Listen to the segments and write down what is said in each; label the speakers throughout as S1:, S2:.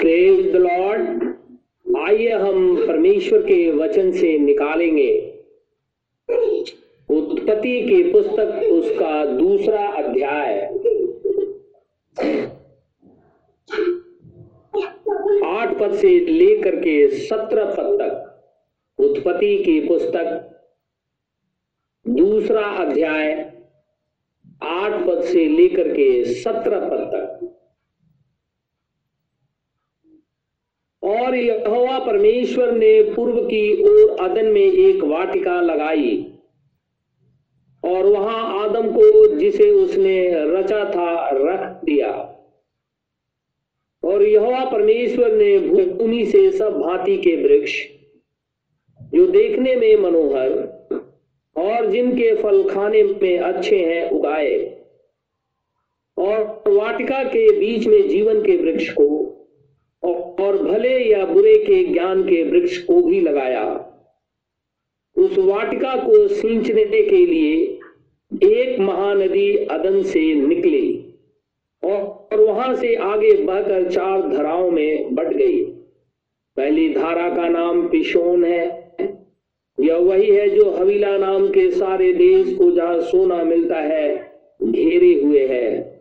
S1: Praise Lord आइए हम परमेश्वर के वचन से निकालेंगे। उत्पत्ति की पुस्तक उसका दूसरा अध्याय। आठ पद से लेकर के सत्रह पद तक। उत्पत्ति की पुस्तक, दूसरा अध्याय, आठ पद से लेकर के सत्रह पद तक। और यहोवा परमेश्वर ने पूर्व की ओर अदन में एक वाटिका लगाई। और वहाँ आदम को जिसे उसने रचा था, रख दिया। और यहोवा परमेश्वर ने भूमि से सब भांति के वृक्ष, जो देखने में मनोहर और जिनके फल खाने में अच्छे हैं, उगाए। और वाटिका के बीच में जीवन के वृक्ष को और भले या बुरे के ज्ञान के वृक्ष को भी लगाया। उस वाटिका को सींचने के लिए एक महानदी अदन से निकली और वहाँ से आगे बहकर चार धाराओं में बट गई। पहली धारा का नाम पिशोन है। यह वही है जो हवीला नाम के सारे देश को जहाँ सोना मिलता है, घेरे हुए है।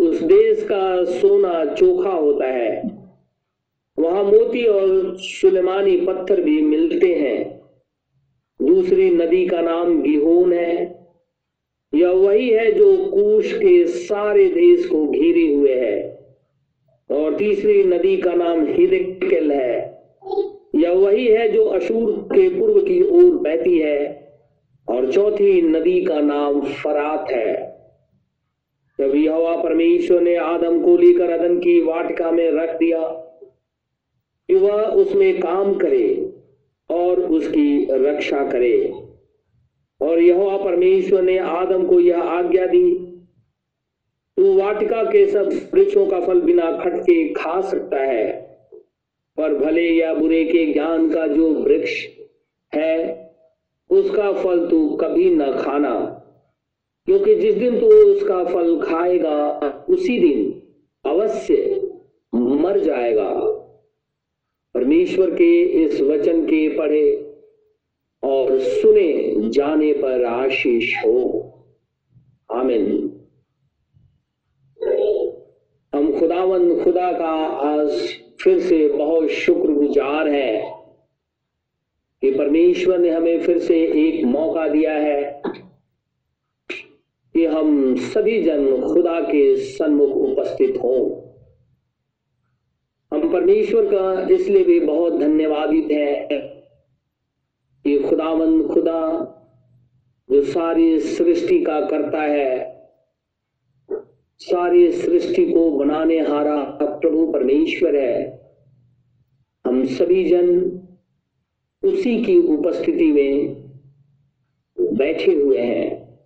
S1: उस देश का सोना चोखा होता है। वहाँ मोती और सुलेमानी पत्थर भी मिलते हैं। दूसरी नदी का नाम गिहोन है। यह वही है जो कूश के सारे देश को घेरे हुए है। और तीसरी नदी का नाम हिदकेल है। यह वही है जो अशूर के पूर्व की ओर बहती है। और चौथी नदी का नाम फरात है। जब यहोवा परमेश्वर ने आदम को लेकर अदन की वाटिका में रख दिया कि वह उसमें काम करे और उसकी रक्षा करे। और यहोवा परमेश्वर ने आदम को यह आज्ञा दी, तू वाटिका के सब वृक्षों का फल बिना खटके खा सकता है, पर भले या बुरे के ज्ञान का जो वृक्ष है, उसका फल तू कभी न खाना, क्योंकि जिस दिन तू उसका फल खाएगा, उसी दिन अवश्य मर जाएगा। परमेश्वर के इस वचन के पढ़े और सुने जाने पर आशीष हो। आमिन। हम खुदावन खुदा का आज फिर से बहुत शुक्रगुजार है कि परमेश्वर ने हमें फिर से एक मौका दिया है कि हम सभी जन खुदा के सन्मुख उपस्थित हों। परमेश्वर का इसलिए भी बहुत धन्यवादित है। कि खुदावंद खुदा, जो सारी सृष्टि का करता है, सारी सृष्टि को बनाने हारा प्रभु परमेश्वर है। हम सभी जन उसी की उपस्थिति में बैठे हुए हैं।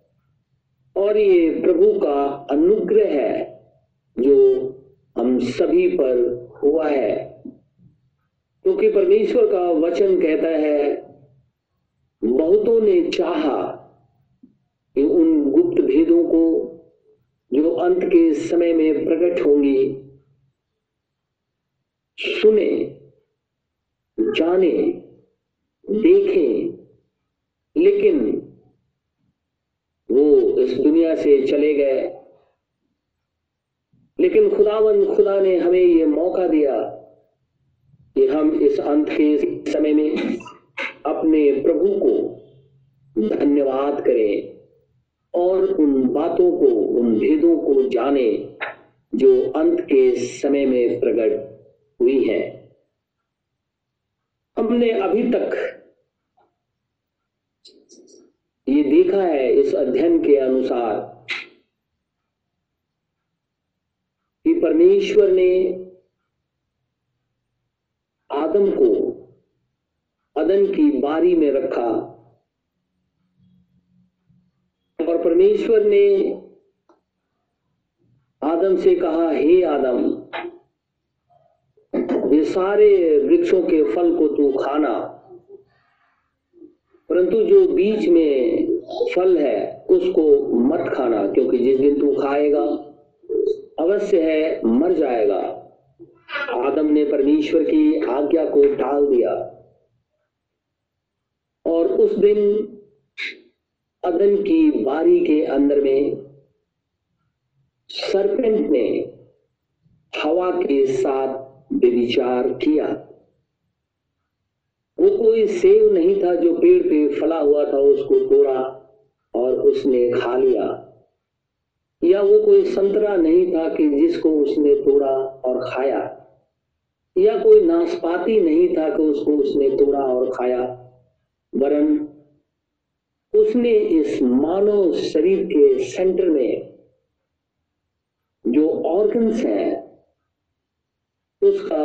S1: और ये प्रभु का अनुग्रह है, जो हम सभी पर हुआ है। क्योंकि परमेश्वर का वचन कहता है, बहुतों ने चाहा कि उन गुप्त भेदों को जो अंत के समय में प्रकट होंगी, सुने, जाने, देखें। लेकिन वो इस दुनिया से चले गए। लेकिन खुदावन, खुदा ने हमें ये मौका दिया कि हम इस अंत के समय में अपने प्रभु को धन्यवाद करें और उन बातों को, उन भेदों को जाने जो अंत के समय में प्रकट हुई है। हमने अभी तक ये देखा है इस अध्ययन के अनुसार कि परमेश्वर ने आदम को अदन की बारी में रखा। और परमेश्वर ने आदम से कहा, हे आदम, ये सारे वृक्षों के फल को तू खाना, परंतु जो बीच में फल है, उसको मत खाना, क्योंकि जिस दिन तू खाएगा अवश्य है, मर जाएगा। आदम ने परमेश्वर की आज्ञा को टाल दिया। और उस दिन अदन की बारी के अंदर में सरपेंट ने हवा के साथ विचार किया। वो कोई सेव नहीं था जो पेड़ पे फला हुआ था, उसको तोड़ा और उसने खा लिया। या वो कोई संतरा नहीं था कि जिसको उसने तोड़ा और खाया, या कोई नाशपाती नहीं था कि उसको उसने तोड़ा और खाया, वरन उसने इस मानव शरीर के सेंटर में जो ऑर्गन्स हैं, उसका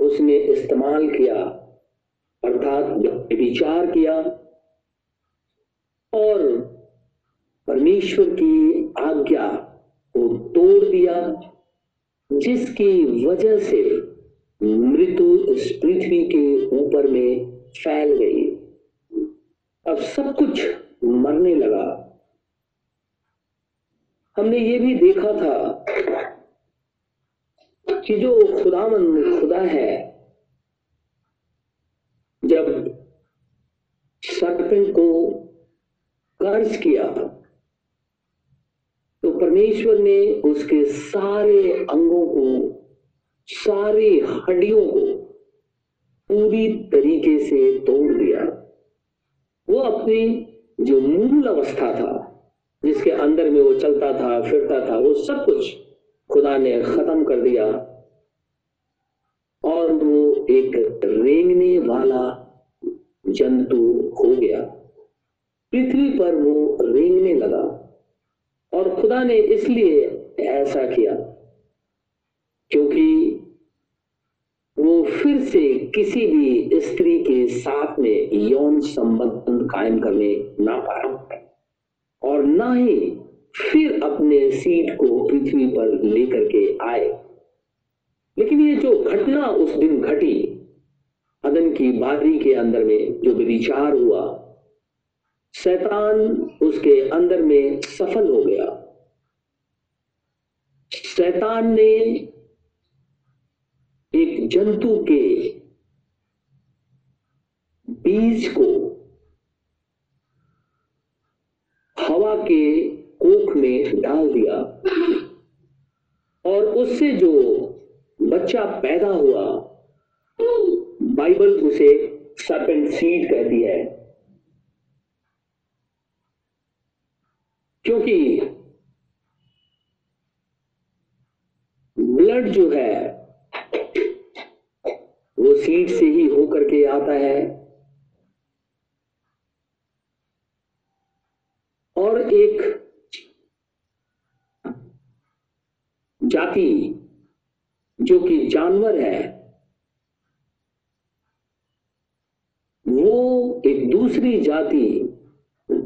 S1: उसने इस्तेमाल किया, अर्थात विचार किया और परमेश्वर की आज्ञा को तोड़ दिया, जिसकी वजह से मृत्यु इस पृथ्वी के ऊपर में फैल गई। अब सब कुछ मरने लगा। हमने ये भी देखा था कि जो खुदामंद खुदा है, जब सरपेंट को कर्ज किया परमेश्वर ने उसके सारे अंगों को, सारी हड्डियों को पूरी तरीके से तोड़ दिया। वो अपनी जो मूल अवस्था था, जिसके अंदर में वो चलता था, फिरता था, वो सब कुछ खुदा ने खत्म कर दिया। और वो एक रेंगने वाला जंतु हो गया। पृथ्वी पर वो रेंगने लगा। और खुदा ने इसलिए ऐसा किया क्योंकि वो फिर से किसी भी स्त्री के साथ में यौन संबंध कायम करने ना पाए और ना ही फिर अपने सीट को पृथ्वी पर लेकर के आए। लेकिन ये जो घटना उस दिन घटी, अदन की बारी के अंदर में जो विचार हुआ शैतान उसके अंदर में सफल हो गया। शैतान ने एक जंतु के बीज को हवा के कोख में डाल दिया और उससे जो बच्चा पैदा हुआ, बाइबल उसे सर्पेंट सीड कहती है। क्योंकि ब्लड जो है, वो सीड से ही होकर के आता है। और एक जाति जो कि जानवर है, वो एक दूसरी जाति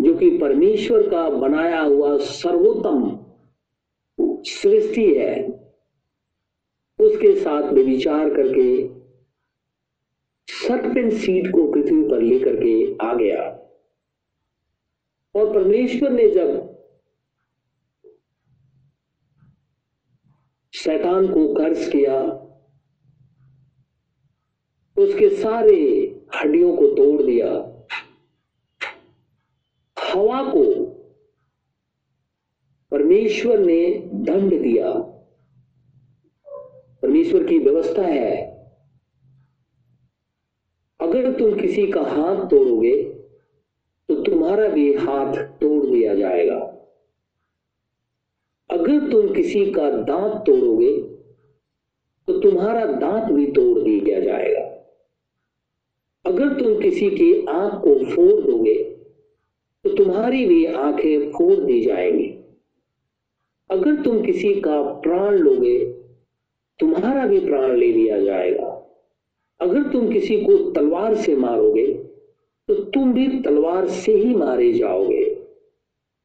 S1: जो कि परमेश्वर का बनाया हुआ सर्वोत्तम सृष्टि है, उसके साथ में विचार करके सर्पेंट सीड को पृथ्वी पर लेकर के आ गया। और परमेश्वर ने जब शैतान को कर्ज किया, उसके सारे हड्डियों को तोड़ दिया हवा को परमेश्वर ने दंड दिया। परमेश्वर की व्यवस्था है। अगर तुम किसी का हाथ तोड़ोगे तो तुम्हारा भी हाथ तोड़ दिया जाएगा। अगर तुम किसी का दांत तोड़ोगे तो तुम्हारा दांत भी तोड़ दिया जाएगा। अगर तुम किसी की आँख को फोड़ दोगे तुम्हारी भी आँखें फोड़ दी जाएँगी। अगर तुम किसी का प्राण लोगे, तुम्हारा भी प्राण ले लिया जाएगा। अगर तुम किसी को तलवार से मारोगे तो तुम भी तलवार से ही मारे जाओगे।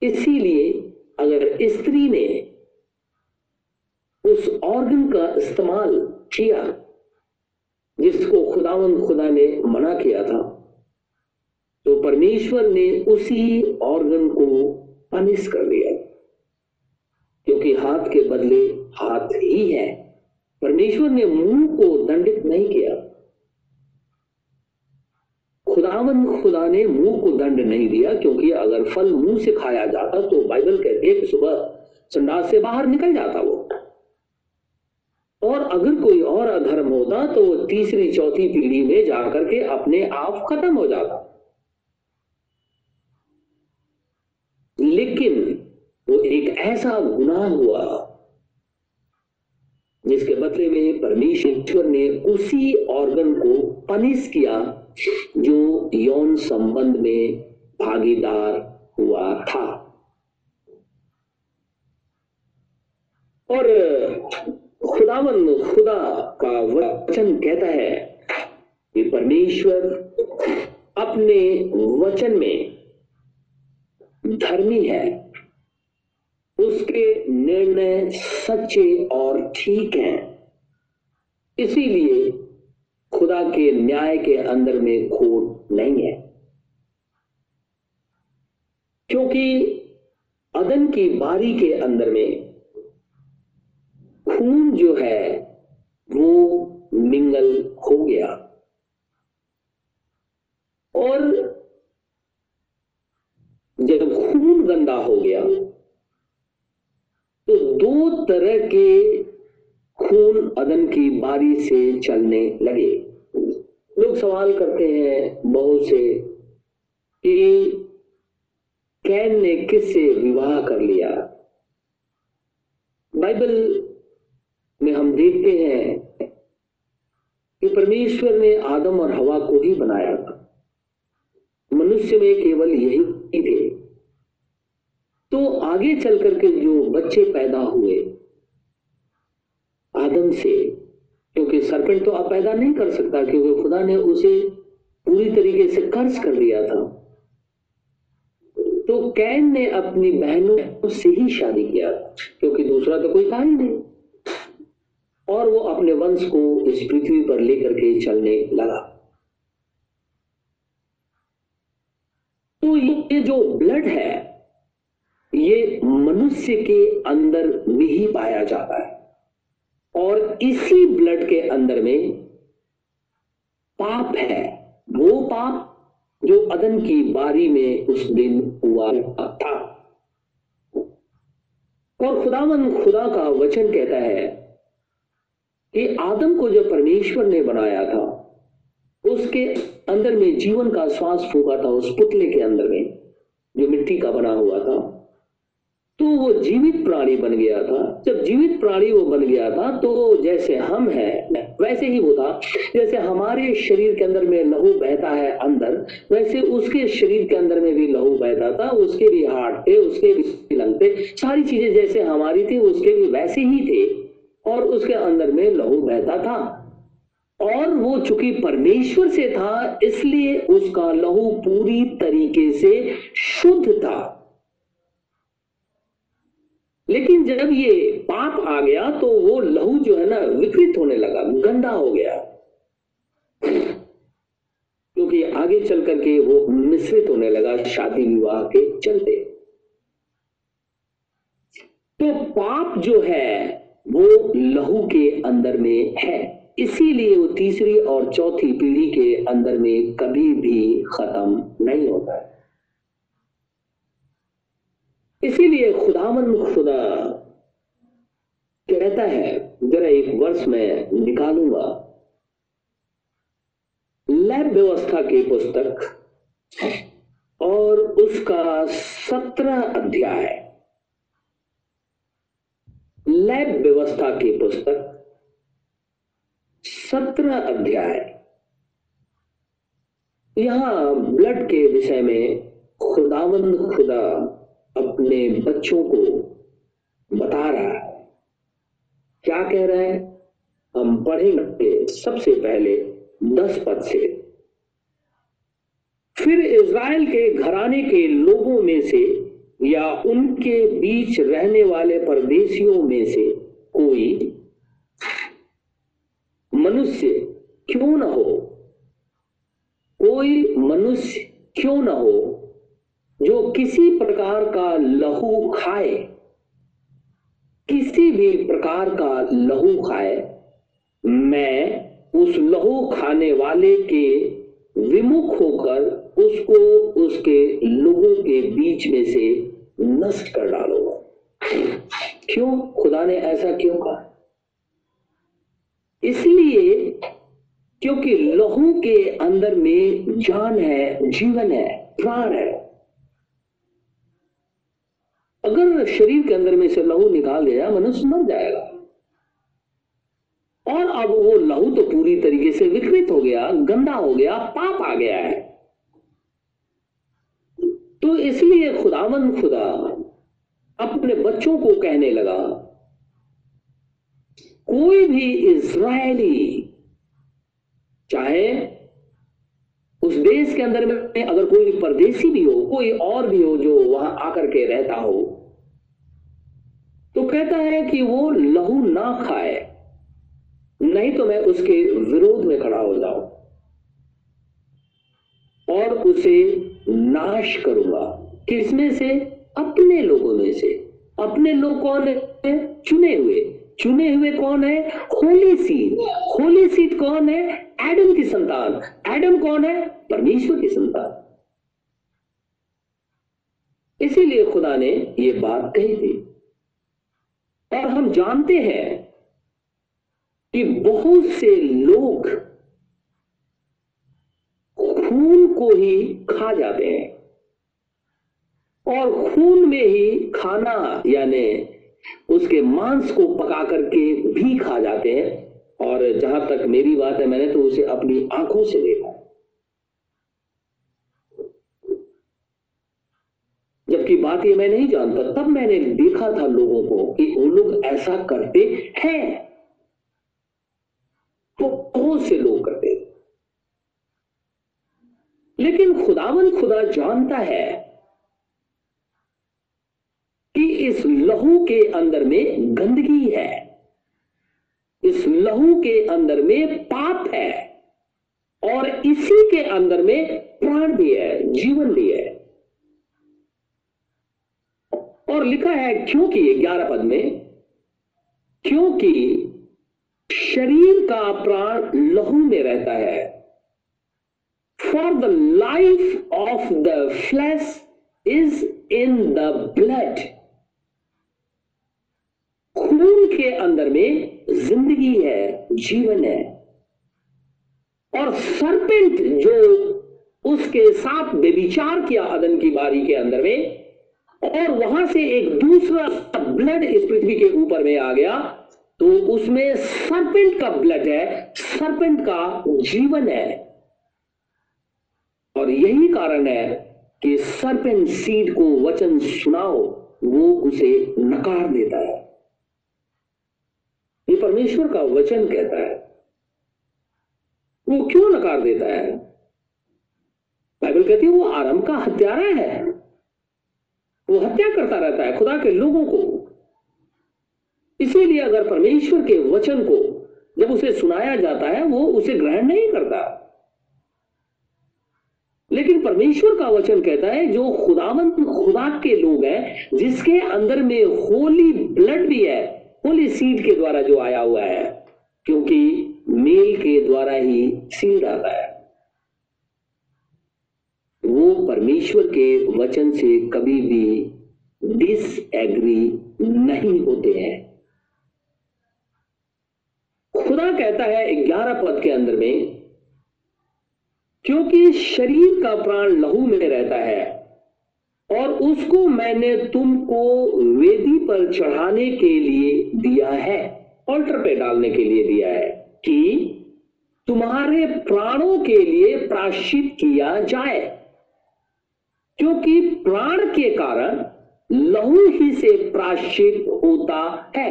S1: इसीलिए अगर स्त्री ने उस ऑर्गन का इस्तेमाल किया, जिसको खुदावंद खुदा ने मना किया था परमेश्वर ने उसी ऑर्गन को पनिश कर दिया। क्योंकि हाथ के बदले हाथ ही है। परमेश्वर ने मुँह को दंडित नहीं किया। खुदावन खुदा ने मुँह को दंड नहीं दिया, क्योंकि अगर फल मुँह से खाया जाता तो बाइबल कहती है कि सुबह संडास से बाहर निकल जाता वो। और अगर कोई और अधर्म होता तो तीसरी, चौथी पीढ़ी में जाकर के अपने आप खत्म हो जाता लेकिन वो एक ऐसा गुनाह हुआ जिसके बदले में परमेश्वर ने उसी ऑर्गन को पनिश किया जो यौन संबंध में भागीदार हुआ था। और खुदावन खुदा का वचन कहता है कि परमेश्वर अपने वचन में धर्मी है। उसके निर्णय सच्चे और ठीक हैं। इसीलिए खुदा के न्याय के अंदर में खोट नहीं है। क्योंकि अदन की बारी के अंदर में खून जो है, वो मिंगल हो गया। और जब खून गंदा हो गया दो तरह के खून अदन की बारी से चलने लगे। लोग सवाल करते हैं बहुत से कि कैन ने किससे विवाह कर लिया? बाइबल में हम देखते हैं कि परमेश्वर ने आदम और हवा को ही बनाया था। मनुष्य में केवल यही थे। तो आगे चल करके जो बच्चे पैदा हुए आदम से, क्योंकि सरपेंट तो आप पैदा नहीं कर सकता, क्योंकि खुदा ने उसे पूरी तरीके से कर्ज कर दिया था। तो कैन ने अपनी बहनों से ही शादी किया, क्योंकि दूसरा तो कोई था ही नहीं। और वो अपने वंश को इस पृथ्वी पर लेकर के चलने लगा। तो ये जो ब्लड है ये मनुष्य के अंदर में ही पाया जाता है। और इसी ब्लड के अंदर में पाप है। वो पाप जो अदन की बारी में उस दिन हुआ था। और खुदावन खुदा का वचन कहता है कि आदम को जो परमेश्वर ने बनाया था, उसके अंदर में जीवन का श्वास फूका था उस पुतले के अंदर में, जो मिट्टी का बना हुआ था। तो वो जीवित प्राणी बन गया था। जब जीवित प्राणी वो बन गया था तो जैसे हम हैं, वैसे ही वो था। जैसे हमारे शरीर के अंदर में लहू बहता है अंदर, वैसे उसके शरीर के अंदर में भी लहू बहता था। उसके भी हार्ट थे, उसके भी लंग थे। सारी चीज़ें जैसे हमारी थी, उसके भी वैसे ही थे और उसके अंदर में लहू बहता था। और वो चूँकि परमेश्वर से था, इसलिए उसका लहू पूरी तरीके से शुद्ध था। लेकिन जब ये पाप आ गया तो वो लहू जो है ना विकृत होने लगा, गंदा हो गया। क्योंकि आगे चल करके वो मिश्रित होने लगा, शादी विवाह के चलते। तो पाप जो है, वो लहू के अंदर में है। इसीलिए वो तीसरी और चौथी पीढ़ी के अंदर में कभी भी खत्म नहीं होता है। इसीलिए खुदावन खुदा कहता है, जरा एक वर्ष में निकालूँगा। लैब व्यवस्था की पुस्तक और उसका सत्रह अध्याय। लैब व्यवस्था की पुस्तक, सत्रह अध्याय। यहाँ ब्लड के विषय में खुदावंद खुदा अपने बच्चों को बता रहा है। क्या कह रहा है? हम पढ़ेंगे सबसे पहले दस पद से। फिर इज़राइल के घराने के लोगों में से या उनके बीच रहने वाले परदेशियों में से कोई मनुष्य क्यों ना हो? कोई मनुष्य क्यों ना हो? जो किसी प्रकार का लहू खाए, किसी भी प्रकार का लहू खाए, मैं उस लहू खाने वाले के विमुख होकर उसको उसके लोगों के बीच में से नष्ट कर डालो क्यों? खुदा ने ऐसा क्यों कहा? इसलिए क्योंकि लहू के अंदर में जान है, जीवन है, प्राण है। अगर शरीर के अंदर में से लहू निकाल दिया मनुष्य मर जाएगा। और अब वो लहू तो पूरी तरीके से विकृत हो गया, गंदा हो गया, पाप आ गया है। तो इसलिए खुदावन खुदा अपने बच्चों को कहने लगा, कोई भी इज़राइली, चाहे उस देश के अंदर में अगर कोई परदेसी भी हो, कोई और भी हो जो वहाँ आकर के रहता हो कहता है कि वो लहू ना खाए, नहीं तो मैं उसके विरोध में खड़ा हो जाऊँ और उसे नाश करूँगा। किसमें से? अपने लोगों में से। अपने लोग कौन है? चुने हुए। चुने हुए कौन है? होली सीड होली सीड कौन है? एडम की संतान। एडम कौन है? परमेश्वर की संतान। इसीलिए खुदा ने यह बात कही थी। और हम जानते हैं कि बहुत से लोग खून को ही खा जाते हैं। और खून में ही खाना यानी उसके मांस को पका करके भी खा जाते हैं। और जहाँ तक मेरी बात है, मैंने तो उसे अपनी आँखों से देखा। जबकि बात ये मैं नहीं जानता, तब मैंने देखा था लोगों को कि वो लोग ऐसा करते हैं। तो बहुत से लोग करते लेकिन खुदावन खुदा जानता है कि इस लहू के अंदर में गंदगी है, इस लहू के अंदर में पाप है, और इसी के अंदर में प्राण भी है, जीवन भी है। और लिखा है, क्योंकि ग्यारह पद में, क्योंकि शरीर का प्राण लहू में रहता है। For the life of the flesh is in the blood खून के अंदर में ज़िंदगी है, जीवन है। और सरपेंट जो उसके साथ बेविचार किया अदन की बारी के अंदर में और वहाँ से एक दूसरा ब्लड इस पृथ्वी के ऊपर में आ गया तो उसमें सरपेंट का ब्लड है सरपेंट का जीवन है। और यही कारण है कि सरपेंट सीड को वचन सुनाओ, वो उसे नकार देता है। ये परमेश्वर का वचन कहता है। वो क्यों नकार देता है? बाइबल कहती है, वो आरंभ का हत्यारा है। वो हत्या करता रहता है खुदा के लोगों को। इसीलिए अगर परमेश्वर के वचन को जब उसे सुनाया जाता है, वो उसे ग्रहण नहीं करता। लेकिन परमेश्वर का वचन कहता है, जो खुदावन खुदा के लोग हैं, जिसके अंदर में होली ब्लड भी है, होली सीड के द्वारा जो आया हुआ है, क्योंकि मेल के द्वारा ही सीड आता है। परमेश्वर के वचन से कभी भी डिसएग्री नहीं होते हैं। खुदा कहता है ग्यारह पद के अंदर में, क्योंकि शरीर का प्राण लहू में रहता है और उसको मैंने तुमको वेदी पर चढ़ाने के लिए दिया है ऑल्टर पे डालने के लिए दिया है कि तुम्हारे प्राणों के लिए प्राश्चित किया जाए। क्योंकि प्राण के कारण लहू ही से प्राश्चित होता है।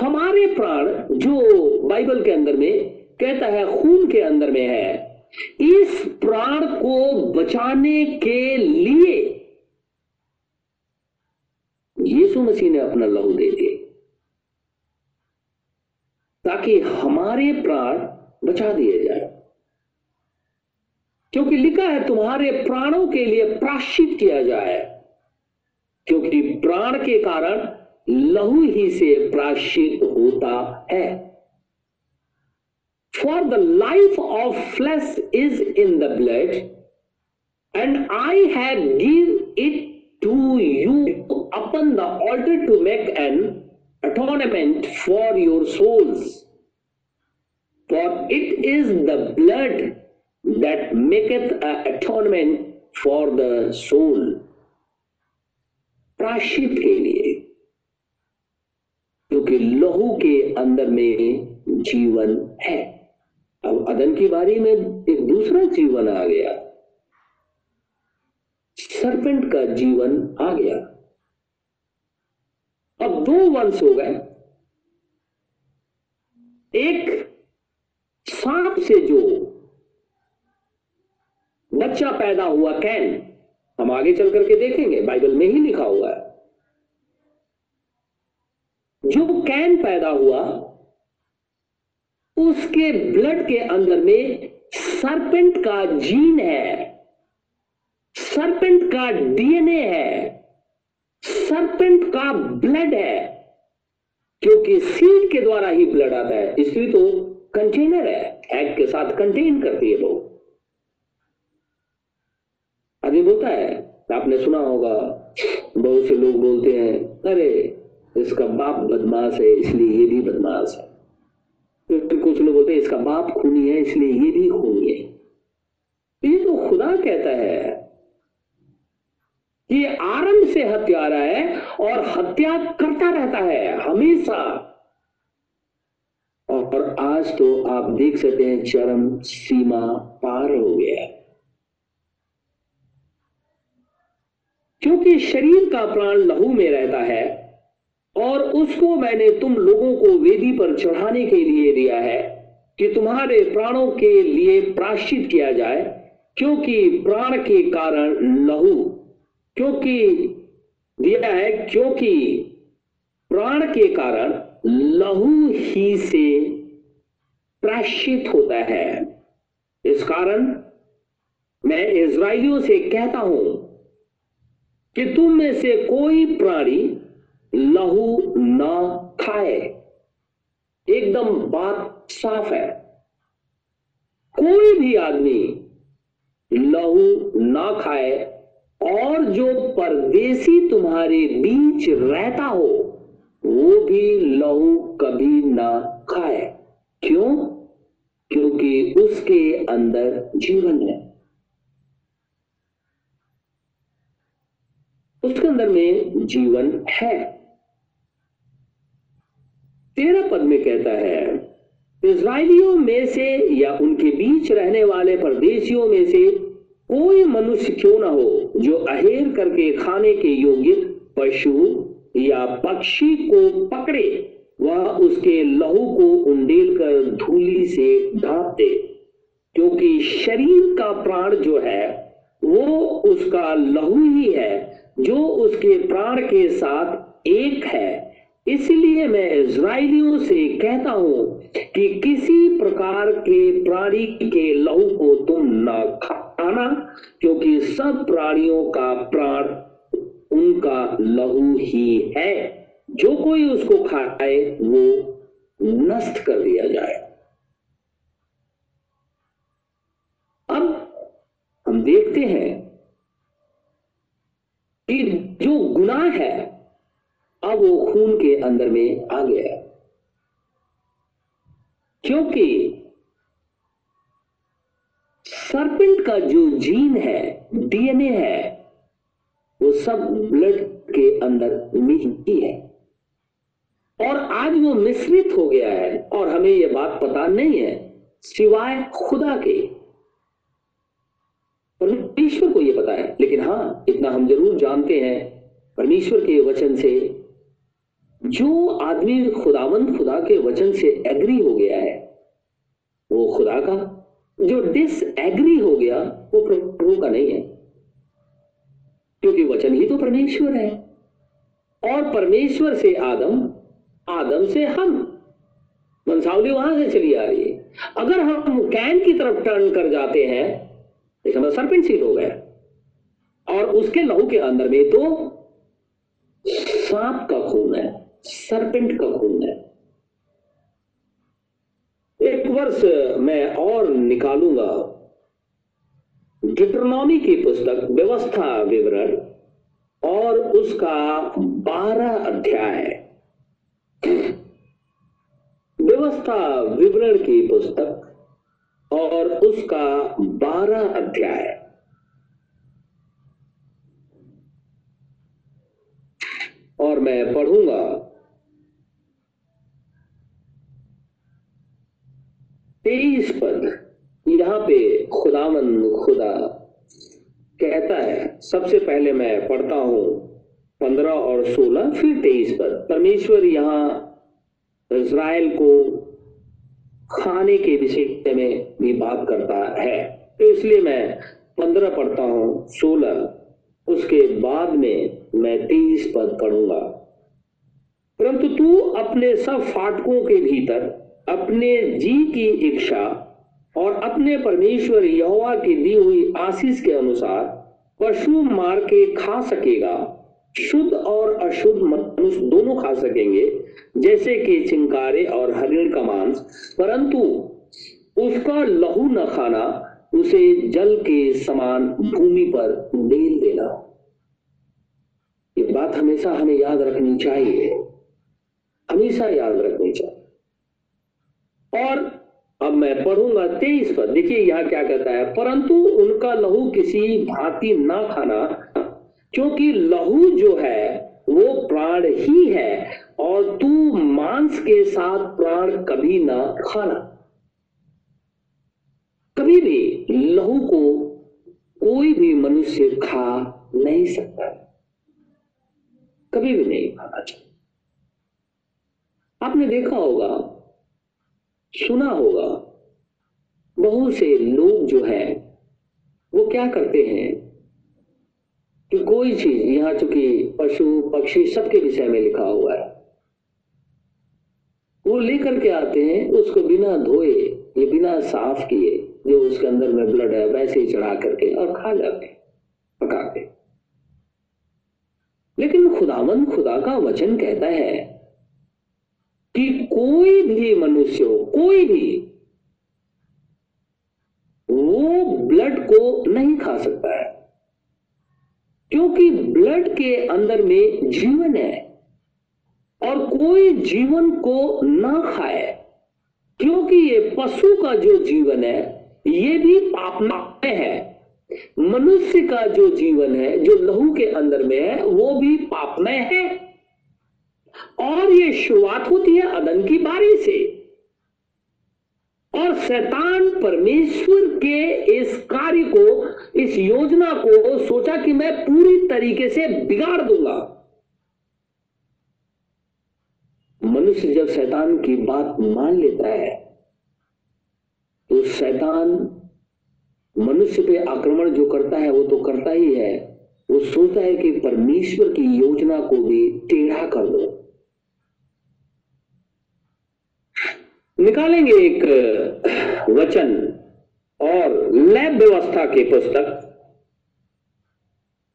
S1: हमारे प्राण जो बाइबल के अंदर में कहता है, खून के अंदर में है, इस प्राण को बचाने के लिए यीशु मसीह ने अपना लहू दे दिए ताकि हमारे प्राण बचा दिए जाए। क्योंकि लिखा है, तुम्हारे प्राणों के लिए प्राश्चित किया जाए। क्योंकि प्राण के कारण लहू ही से प्राश्चित होता है। For the life of flesh is in the blood and I have give it to you upon the altar to make an atonement for your souls for it is the blood that maketh atonement for the soul. प्राशित के लिए, क्योंकि लहू के अंदर में जीवन है। अब अदन की बारी में एक दूसरा जीवन आ गया। सरपेंट का जीवन आ गया। अब दो वंश हो गए। एक सांप से जो बच्चा पैदा हुआ कैन। हम आगे चल करके देखेंगे, बाइबल में ही लिखा हुआ है। जो कैन पैदा हुआ, उसके ब्लड के अंदर में सरपेंट का जीन है। सरपेंट का डीएनए है। सरपेंट का ब्लड है, क्योंकि सीड के द्वारा ही ब्लड आता है। इसलिए तो कंटेनर है एग के साथ कंटेन करती है वो। आदमी बोलता है, आपने सुना होगा, बहुत से लोग बोलते हैं, अरे, इसका बाप बदमाश है, इसलिए ये भी बदमाश है। फिर कुछ लोग बोलते हैं, इसका बाप खूनी है, इसलिए ये भी खूनी है। ये तो खुदा कहता है, ये आरंभ से हत्यारा है और हत्या करता रहता है हमेशा। और आज तो आप देख सकते हैं, चरम सीमा पार हो गया क्योंकि शरीर का प्राण लहू में रहता है और उसको मैंने तुम लोगों को वेदी पर चढ़ाने के लिए दिया है कि तुम्हारे प्राणों के लिए प्राश्चित किया जाए, क्योंकि प्राण के कारण लहू, क्योंकि दिया है, क्योंकि प्राण के कारण लहू ही से प्राश्चित होता है। इस कारण मैं इसराइलियों से कहता हूँ कि तुम में से कोई प्राणी लहू ना खाए। एकदम बात साफ़ है। कोई भी आदमी लहू ना खाए और जो परदेसी तुम्हारे बीच रहता हो, वो भी लहू कभी ना खाए। क्यों? क्योंकि उसके अंदर जीवन है उसके अंदर में जीवन है। तेरह पद में कहता है इसराइलियों में से या उनके बीच रहने वाले परदेशियों में से कोई मनुष्य क्यों ना हो जो अहेर करके खाने के योग्य पशु या पक्षी को पकड़े, वह उसके लहू को उंडेल कर धूली से ढांप दे। क्योंकि शरीर का प्राण जो है, वो उसका लहू ही है जो उसके प्राण के साथ एक है, इसलिए मैं इसराइलियों से कहता हूँ कि किसी प्रकार के प्राणी के लहू को तुम न खाना, क्योंकि सब प्राणियों का प्राण उनका लहू ही है। जो कोई उसको खाए, वो नष्ट कर दिया जाए अब हम देखते हैं कि जो गुनाह है, अब वो खून के अंदर में आ गया क्योंकि सरपेंट का जो जीन है डीएनए है, वो सब ब्लड के अंदर मिलती है और आज वो मिश्रित हो गया है, और हमें यह बात पता नहीं है, सिवाय खुदा के। परमेश्वर को यह पता है। लेकिन हाँ, इतना हम ज़रूर जानते हैं परमेश्वर के वचन से, जो आदमी खुदावंत खुदा के वचन से एग्री हो गया है, वो खुदा का। जो डिस एग्री हो गया, वो प्रभु का नहीं है। क्योंकि वचन ही तो परमेश्वर है। और परमेश्वर से आदम आदम से हम वंशावली वहाँ से चली आ रही है। अगर हम कैन की तरफ़ टर्न कर जाते हैं इसका मतलब सरपेंट सीड हो गया। और उसके लहू के अंदर में तो सांप का खून है सरपेंट का खून है। एक वर्ष मैं और निकालूँगा। डिट्रोनॉमी की पुस्तक, व्यवस्था विवरण, और उसका बारह अध्याय। व्यवस्था विवरण की पुस्तक उसका बारह अध्याय। और मैं पढ़ूँगा। तेईस पद, यहाँ पे खुदावन खुदा कहता है, सबसे पहले मैं पढ़ता हूँ पंद्रह और सोलह, फिर तेईस पद। परमेश्वर यहाँ इज़राइल को खाने के विषय में भी बात करता है। तो इसलिए मैं पंद्रह पढ़ता हूँ, सोलह। उसके बाद में मैं तेईस पद पढ़ूँगा। परंतु तू अपने सब फाटकों के भीतर, अपने जी की इच्छा और अपने परमेश्वर यहोवा की दी हुई आशीष के अनुसार पशु मार के खा सकेगा। शुद्ध और अशुद्ध मनुष्य दोनों खा सकेंगे, जैसे कि चिंकारे और हरिण का मांस। परंतु उसका लहू न खाना, उसे जल के समान भूमि पर डेल देना। ये बात हमेशा हमें याद रखनी चाहिए। हमेशा याद रखनी चाहिए। और अब मैं पढ़ूँगा तेईस पर देखिए यहाँ क्या कहता है, परंतु उनका लहू किसी भांति ना खाना क्योंकि लहू जो है, वो प्राण ही है, और तू मांस के साथ प्राण कभी ना खाना। कभी भी लहू को कोई भी मनुष्य खा नहीं सकता। कभी भी नहीं खाना चाहिए। आपने देखा होगा, सुना होगा, बहुत से लोग जो है, वो क्या करते हैं? कि कोई चीज़, यहाँ चूँकि पशु, पक्षी सबके विषय में लिखा हुआ है। वो लेकर के आते हैं, उसको बिना धोए, ये बिना साफ़ किए, जो उसके अंदर में ब्लड है, वैसे ही चढ़ा करके और खा जाते पका के लेकिन खुदावन खुदा का वचन कहता है कि कोई भी मनुष्य हो, कोई भी, वो ब्लड को नहीं खा सकता है। क्योंकि ब्लड के अंदर में जीवन है और कोई जीवन को ना खाए, क्योंकि ये पशु का जो जीवन है, ये भी पापमय है। मनुष्य का जो जीवन है, जो लहू के अंदर में है, वो भी पापमय है। और ये शुरुआत होती है अदन की बारी से। और शैतान परमेश्वर के इस कार्य को, इस योजना को सोचा कि मैं पूरी तरीके से बिगाड़ दूँगा। मनुष्य जब शैतान की बात मान लेता है तो शैतान मनुष्य पे आक्रमण जो करता है, वो तो करता ही है। वो सोचता है कि परमेश्वर की योजना को भी टेढ़ा कर दो। निकालेंगे एक वचन और लैब व्यवस्था की पुस्तक।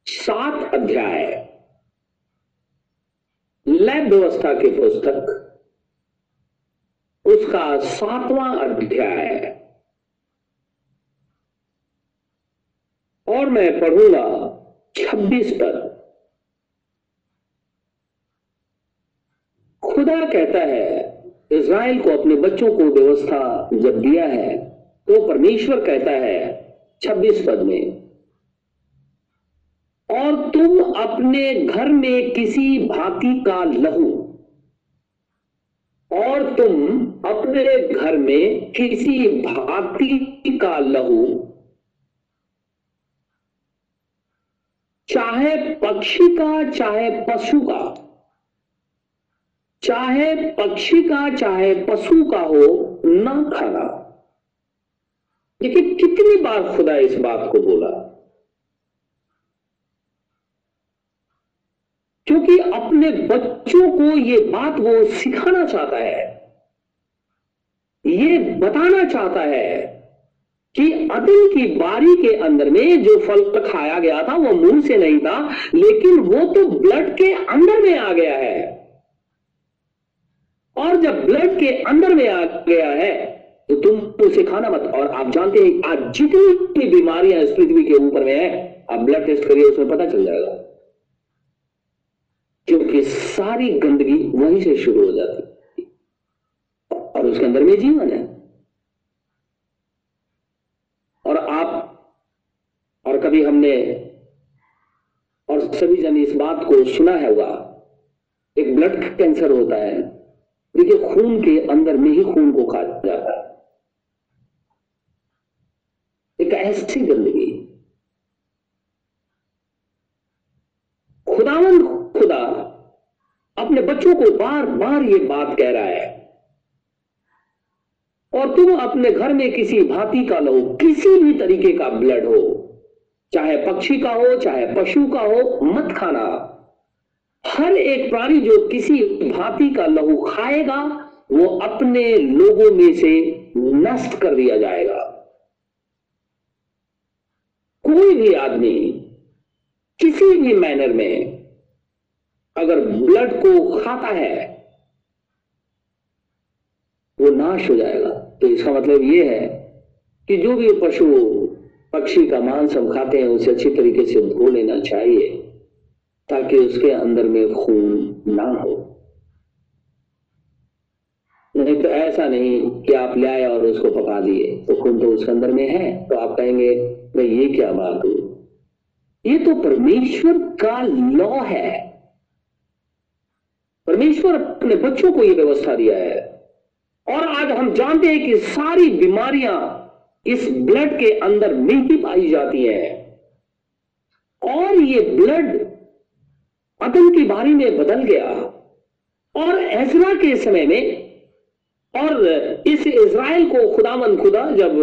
S1: सात अध्याय। लैब व्यवस्था की पुस्तक। उसका सातवां अध्याय। और मैं पढ़ूँगा छब्बीस पद खुदा कहता है इज़राइल को अपने बच्चों को व्यवस्था जब दिया है तो परमेश्वर कहता है छब्बीस पद में, और तुम अपने घर में किसी भांति का लहू, और तुम अपने घर में किसी भांति का लहू, चाहे पक्षी का, चाहे पशु का चाहे पक्षी का, चाहे पशु का हो, ना खाना। देखिए, कितनी बार खुदा इस बात को बोला? क्योंकि अपने बच्चों को ये बात वो सिखाना चाहता है। ये बताना चाहता है कि अदिल की बारी के अंदर में जो फल खाया गया था, वो मुँह से नहीं था, लेकिन वो तो ब्लड के अंदर में आ गया है। और जब ब्लड के अंदर में आ गया है तो तुम उसे खाना मत। और आप जानते हैं आज जितनी भी बीमारियाँ इस पृथ्वी के ऊपर में है आप ब्लड टेस्ट करिए, उसमें पता चल जाएगा। क्योंकि सारी गंदगी वहीं से शुरू हो जाती और उसके अंदर में जीवन है। और आप, और कभी हमने, और सभी जन इस बात को सुना है होगा एक ब्लड कैंसर होता है। देखिए, खून के अंदर में ही खून को खा जाता है। एक ऐसी गंदगी। खुदावंद खुदा अपने बच्चों को बार बार ये बात कह रहा है। और तुम अपने घर में किसी भांति का लो, किसी भी तरीके का ब्लड हो, चाहे पक्षी का हो, चाहे पशु का हो, मत खाना। हर एक प्राणी जो किसी भांति का लहू खाएगा, वो अपने लोगों में से नष्ट कर दिया जाएगा। कोई भी आदमी, किसी भी मैनर में अगर ब्लड को खाता है, वो नाश हो जाएगा। तो इसका मतलब ये है कि जो भी पशु, पक्षी का मांस हम खाते हैं, उसे अच्छी तरीके से धो लेना चाहिए। ताकि उसके अंदर में खून ना हो। नहीं तो ऐसा नहीं कि आप ले आए और उसको पका दिए। तो खून तो उसके अंदर में है तो आप कहेंगे, मैं ये क्या बात हूँ? ये तो परमेश्वर का लॉ है। परमेश्वर अपने बच्चों को यह व्यवस्था दिया है। और आज हम जानते हैं कि सारी बीमारियाँ इस ब्लड के अंदर में ही पाई जाती हैं। और ये ब्लड अदम की बारी में बदल गया और एजरा के समय में और इस इज़राइल को खुदावन खुदा जब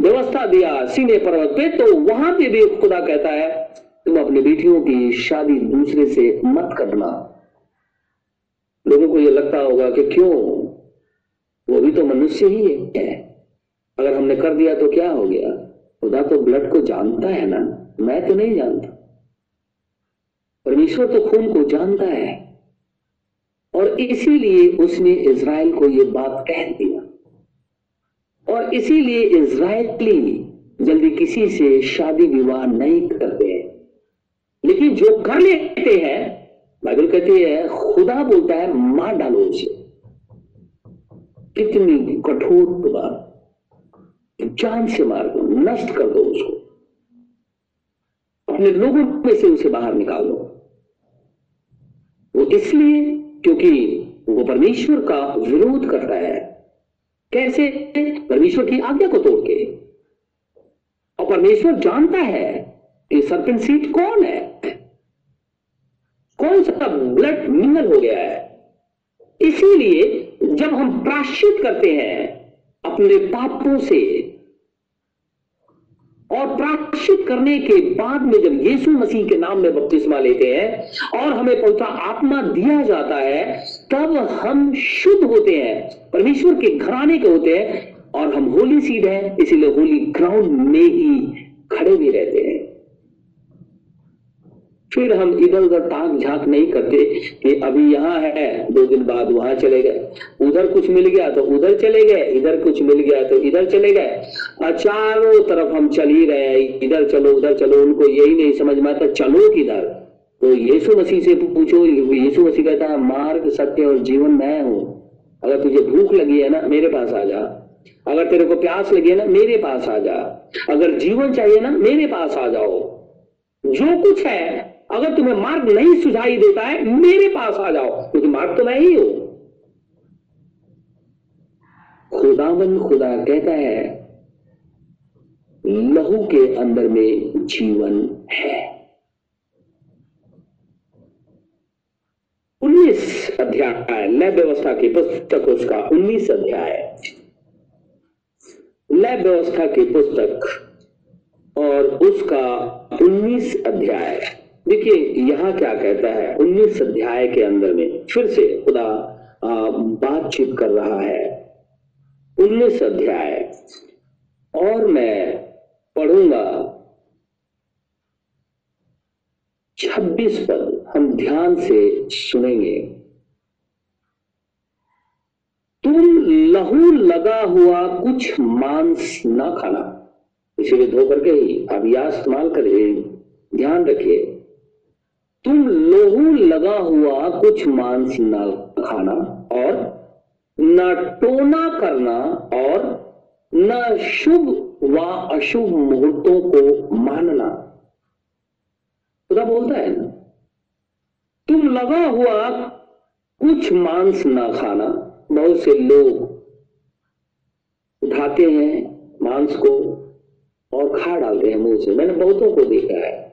S1: व्यवस्था दिया सीने पर्वत पे तो वहाँ पे भी खुदा कहता है, तुम अपनी बेटियों की शादी दूसरे से मत करना। लोगों को यह लगता होगा कि क्यों? वो भी तो मनुष्य ही है। अगर हमने कर दिया तो क्या हो गया? खुदा तो ब्लड को जानता है ना। मैं तो नहीं जानता। परमेश्वर तो खून को जानता है। और इसीलिए उसने इज़राइल को यह बात कह दिया। और इसीलिए इज़राइली जल्दी किसी से शादी विवाह नहीं करते। हैं लेकिन जो कर लेते हैं, बाइबल कहती है, खुदा बोलता है, मार डालो उसे। कितनी कठोर बात। जान से मार दो, नष्ट कर दो उसको। अपने लोगों में से उसे बाहर निकाल। दो इसलिए क्योंकि वो परमेश्वर का विरोध करता है। कैसे? परमेश्वर की आज्ञा को तोड़ के। और परमेश्वर जानता है कि सरपन सीट कौन है? कौन सा ब्लड मिंगल हो गया है? इसीलिए जब हम प्राश्चित करते हैं अपने पापों से और प्राश्चित करने के बाद में जब यीशु मसीह के नाम में बपतिस्मा लेते हैं और हमें पवित्र आत्मा दिया जाता है, तब हम शुद्ध होते हैं, परमेश्वर के घराने के होते हैं और हम होली सीड है, इसीलिए होली ग्राउंड में ही खड़े भी रहते हैं। फिर हम इधर उधर ताक झाक नहीं करते कि अभी यहाँ है, दो दिन बाद वहाँ चले गए। उधर कुछ मिल गया तो उधर चले गए, इधर कुछ मिल गया तो इधर चले गए। चारों तरफ़ हम चल ही रहे हैं, इधर चलो, उधर चलो, उनको यही नहीं समझ में आता, चलो किधर? तो यीशु मसीह से पूछो, यीशु मसीह कहता है, मार्ग, सत्य और जीवन मैं हूँ। अगर तुझे भूख लगी है ना, मेरे पास आ जा। अगर तेरे को प्यास लगी है ना, मेरे पास आ जा। अगर जीवन चाहिए ना, मेरे पास आ जाओ। जो कुछ है अगर तुम्हें मार्ग नहीं सुझाई देता है, मेरे पास आ जाओ। क्योंकि मार्ग तो मैं ही हूँ। खुदावन खुदा कहता है, लहू के अंदर में जीवन है। उन्नीस अध्याय, लय व्यवस्था की पुस्तक उसका, उन्नीस अध्याय। लय व्यवस्था की पुस्तक और उसका उन्नीस अध्याय। देखिए, यहाँ क्या कहता है, उन्नीस अध्याय के अंदर में फिर से खुदा बातचीत कर रहा है। उन्नीस अध्याय, और मैं पढ़ूँगा, छब्बीस पद हम ध्यान से सुनेंगे। तुम लहू लगा हुआ कुछ मांस ना खाना। इसीलिए धो करके ही, अब या इस्तेमाल करिए ध्यान रखिए। तुम लोहू लगा हुआ कुछ मांस न खाना और न टोना करना और न शुभ व अशुभ मुहूर्तों को मानना। खुदा बोलता है ना? तुम लगा हुआ कुछ मांस ना खाना, बहुत से लोग उठाते हैं मांस को और खा डालते हैं मुँह से। मैंने बहुतों को देखा है।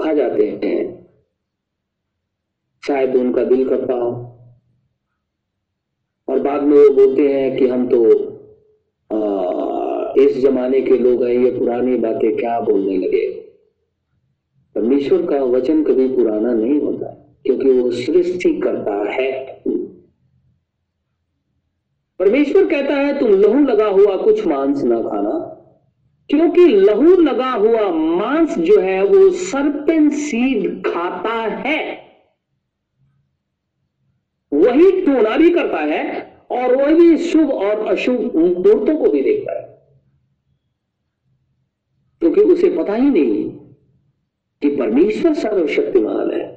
S1: खा जाते हैं। शायद उनका दिल करता हो। और बाद में वो बोलते हैं कि हम तो आ, इस जमाने के लोग हैं ये पुरानी बातें क्या बोलने लगे? परमेश्वर का वचन कभी पुराना नहीं होता क्योंकि वो सृष्टि करता है। परमेश्वर कहता है तुम लहू लगा हुआ कुछ मांस ना खाना क्योंकि लहू लगा हुआ मांस जो है वो सरपेन सीड खाता है। वही टोना भी करता है और वह शुभ और अशुभ मुहूर्तों को भी देखता है। क्योंकि उसे पता ही नहीं कि परमेश्वर सर्वशक्तिमान है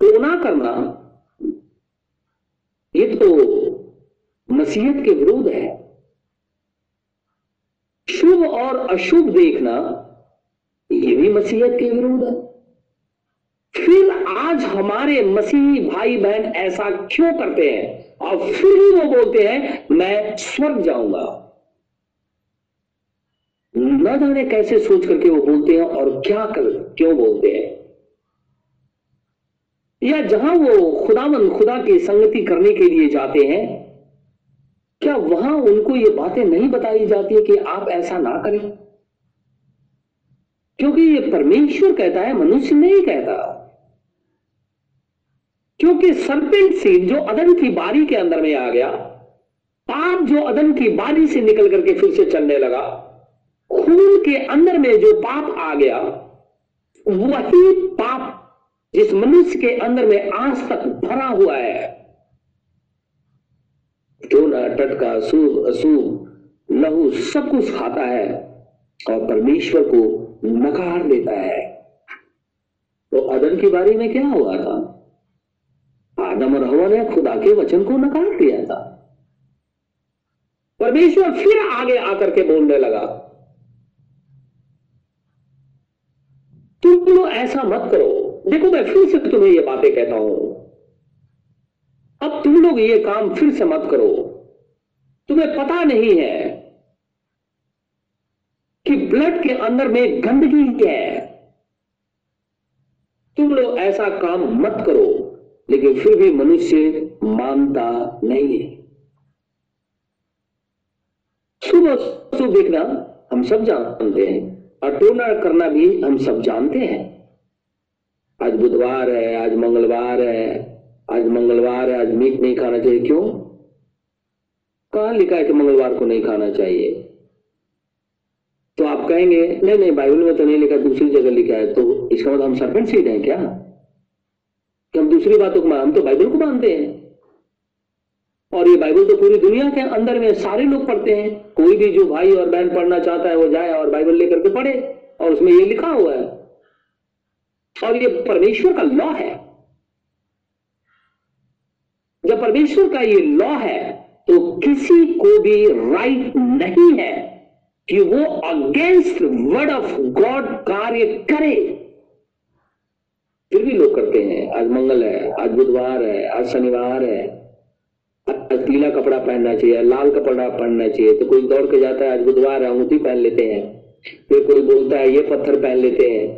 S1: टोना करना ये तो के विरोध है। शुभ और अशुभ देखना यह भी मसीहत के विरोध है। फिर आज हमारे मसीही भाई बहन ऐसा क्यों करते हैं? और फिर भी वो बोलते हैं, मैं स्वर्ग जाऊँगा। न जाने कैसे सोच करके वो बोलते हैं और क्या कर, क्यों बोलते हैं। या जहाँ वो खुदावन खुदा की संगति करने के लिए जाते हैं क्या वहाँ उनको ये बातें नहीं बताई जाती है कि आप ऐसा ना करें? क्योंकि ये परमेश्वर कहता है, मनुष्य नहीं कहता। क्योंकि सरपेंट सीड जो अदन की बारी के अंदर में आ गया, पाप जो अदन की बारी से निकल करके फिर से चलने लगा, खून के अंदर में जो पाप आ गया, वही पाप जिस मनुष्य के अंदर में आज तक भरा हुआ है। टोना, टटका शुभ अशुभ लहू सब कुछ खाता है और परमेश्वर को नकार देता है। तो अदन के बारे में क्या हुआ था? आदम और हवा ने खुदा के वचन को नकार दिया था। परमेश्वर फिर आगे आकर के बोलने लगा, तुम लोग ऐसा मत करो। देखो, मैं फिर से तुम्हें ये बातें कहता हूँ। अब तुम लोग ये काम, फिर से मत करो। तुम्हें पता नहीं है कि ब्लड के अंदर में गंदगी क्या है। तुम लोग ऐसा काम मत करो, लेकिन फिर भी मनुष्य मानता नहीं है। सुबह सुबह देखना, हम सब जानते हैं, और टोना करना भी हम सब जानते हैं। आज बुधवार है, आज मंगलवार है आज मंगलवार है, आज मीट नहीं खाना चाहिए। क्यों? कहा लिखा है कि मंगलवार को नहीं खाना चाहिए? तो आप कहेंगे, नहीं नहीं, बाइबल में तो नहीं लिखा, दूसरी जगह लिखा है। तो इसका मतलब हम सरपेंट सीड हैं क्या? कि हम दूसरी बातों को मान, हम तो बाइबल को मानते हैं। और ये बाइबल तो पूरी दुनिया के अंदर में सारे लोग पढ़ते हैं। कोई भी जो भाई और बहन पढ़ना चाहता है, वो जाए और बाइबल लेकर के पढ़े, और उसमें ये लिखा हुआ है। और ये परमेश्वर का लॉ है जब परमेश्वर का ये लॉ है तो किसी को भी राइट नहीं है कि वो अगेंस्ट वर्ड ऑफ़ गॉड कार्य करे। फिर भी लोग करते हैं, आज मंगल है, आज बुधवार है, आज शनिवार है। आज पीला कपड़ा पहनना चाहिए, लाल कपड़ा पहनना चाहिए तो कोई दौड़ के जाता है, आज बुधवार है अंगूठी पहन लेते हैं। फिर कोई बोलता है, ये पत्थर पहन लेते हैं।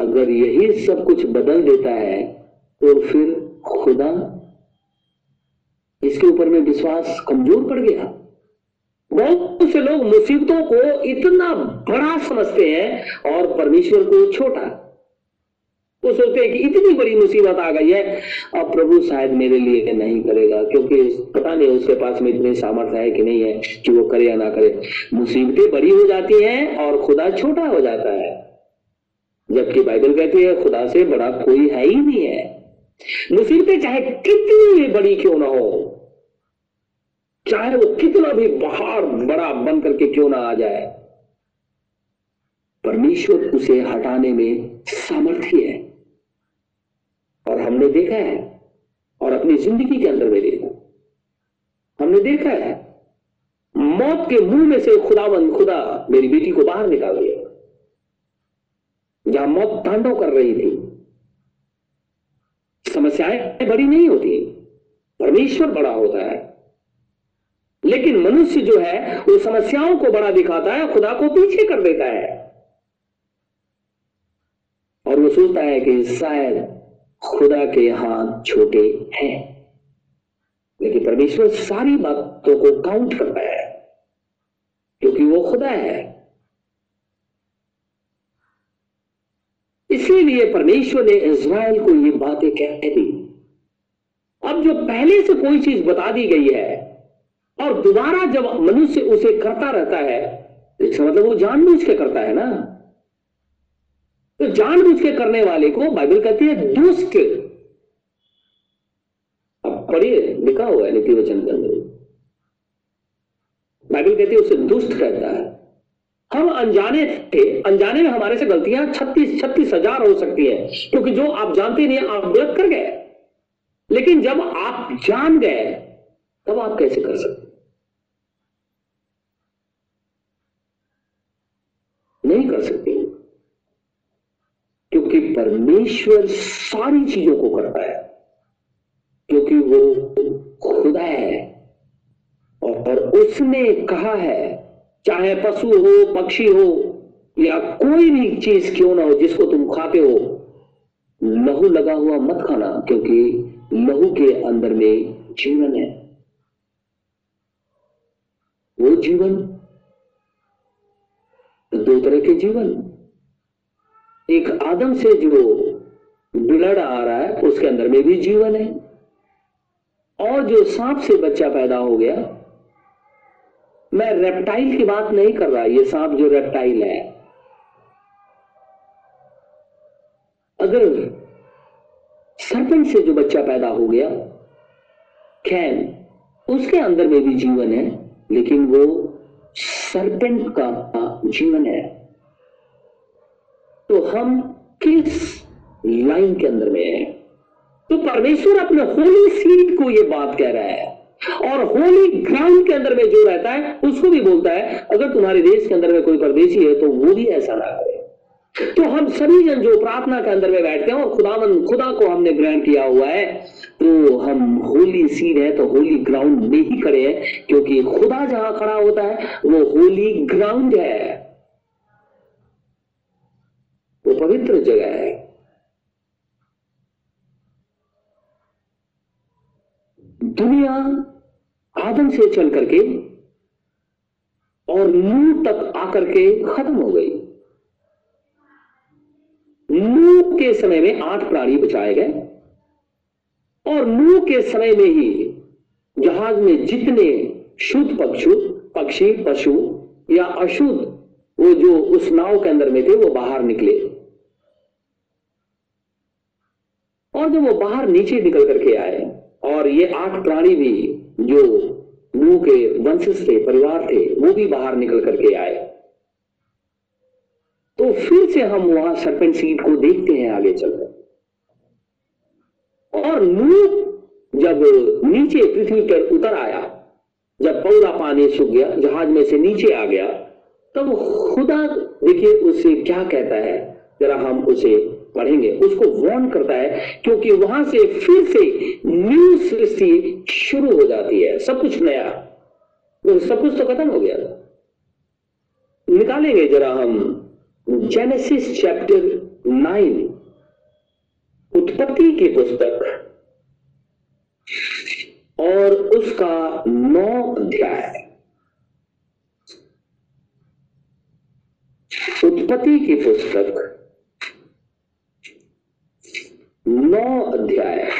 S1: अगर यही सब कुछ बदल देता है तो फिर खुदा इसके ऊपर में विश्वास कमज़ोर पड़ गया। बहुत से लोग मुसीबतों को इतना बड़ा समझते हैं और परमेश्वर को छोटा। वो सोचते हैं कि इतनी बड़ी मुसीबत आ गई है, अब प्रभु शायद मेरे लिए नहीं करेगा, क्योंकि पता नहीं उसके पास में इतनी सामर्थ्य है कि नहीं है कि वो करे या ना करे। मुसीबतें बड़ी हो जाती हैं और खुदा छोटा हो जाता है। जबकि बाइबल कहती है, खुदा से बड़ा कोई है ही नहीं है। मुसीबतें चाहे कितनी भी बड़ी क्यों ना हो, चाहे वो कितना भी बाहर बड़ा बन करके क्यों ना आ जाए, परमेश्वर उसे हटाने में सामर्थ्य है। और हमने देखा है, और अपनी ज़िंदगी के अंदर में देखा। हमने देखा है, मौत के मुँह में से खुदावंद खुदा मेरी बेटी को बाहर निकाल दिया। जहाँ मौत तांडव कर रही थी समस्याएँ बड़ी नहीं होती। परमेश्वर बड़ा होता है। लेकिन मनुष्य जो है वो समस्याओं को बड़ा दिखाता है, खुदा को पीछे कर देता है। और वो सोचता है कि शायद खुदा के हाथ छोटे हैं। लेकिन परमेश्वर सारी बातों को काउंट करता है, क्योंकि वो खुदा है। इसीलिए परमेश्वर ने इज़राइल को ये बातें कह दी अब जो पहले से कोई चीज़ बता दी गई है, और दोबारा जब मनुष्य उसे करता रहता है, इसका मतलब वो जानबूझ के करता है ना? तो जानबूझ के करने वाले को बाइबल कहती है दुष्ट। अब पढ़िए, लिखा हुआ है, नीति वचन के अंदर। बाइबल कहती है उसे दुष्ट कहता है। हम अनजाने थे, अनजाने में हमारे से गलतियाँ छत्तीस छत्तीस हज़ार हो सकती है, क्योंकि जो आप जानते नहीं आप गलत कर गए। लेकिन जब आप जान गए, तब आप कैसे कर सकते नहीं कर सकते। क्योंकि परमेश्वर सारी चीज़ों को करता है। क्योंकि वो खुदा है, और उसने कहा है चाहे पशु हो, पक्षी हो, या कोई भी चीज़ क्यों ना हो, जिसको तुम खाते हो, लहू लगा हुआ मत खाना, क्योंकि लहू के अंदर में जीवन है। वो जीवन, दो तरह के जीवन। एक आदम से जो ब्लड आ रहा है, उसके अंदर में भी जीवन है। और जो सांप से बच्चा पैदा हो गया मैं रेप्टाइल की बात नहीं कर रहा, ये सांप जो रेप्टाइल है। अगर सरपेंट से जो बच्चा पैदा हो गया खैन उसके अंदर में भी जीवन है, लेकिन वो सरपेंट का जीवन है। तो हम किस लाइन के अंदर में है? तो परमेश्वर अपने होली सीड को ये बात कह रहा है। और होली ग्राउंड के अंदर में जो रहता है, उसको भी बोलता है, अगर तुम्हारे देश के अंदर में कोई परदेशी है तो वो भी ऐसा ना करे। तो हम सभी जन जो प्रार्थना के अंदर में बैठते हैं, और खुदावन, खुदा को हमने ग्रहण किया हुआ है तो हम होली सीन है तो होली ग्राउंड में ही खड़े हैं, क्योंकि खुदा जहाँ खड़ा होता है, वो होली ग्राउंड है। वो पवित्र जगह है दुनिया आदम से चल करके और नूह तक आकर के खत्म हो गई। नूह के समय में आठ प्राणी बचाए गए और नूह के समय में ही जहाज़ में जितने शुद्ध पक्षु, पक्षी, पशु या अशुद्ध वो जो उस नाव के अंदर में थे, वो बाहर निकले। और जब वो बाहर नीचे निकल करके आए और ये आठ प्राणी भी जो नूह के वंशज थे, परिवार थे, वो भी बाहर निकल करके आए। तो फिर से हम वहाँ सरपेंट सीड को देखते हैं, आगे चलकर और नूह जब नीचे पृथ्वी पर उतर आया, जब पूरा पानी सूख गया, जहाज़ में से नीचे आ गया, तब खुदा देखिए उसे क्या कहता है, जरा हम उसे पढ़ेंगे। उसको वॉर्न करता है क्योंकि वहाँ से फिर से न्यू सृष्टि शुरू हो जाती है। सब कुछ नया। तो सब कुछ तो खत्म हो गया। था निकालेंगे जरा हम। जेनेसिस चैप्टर नाइन उत्पत्ति की पुस्तक। और उसका नौ अध्याय। उत्पत्ति की पुस्तक। नौ अध्याय।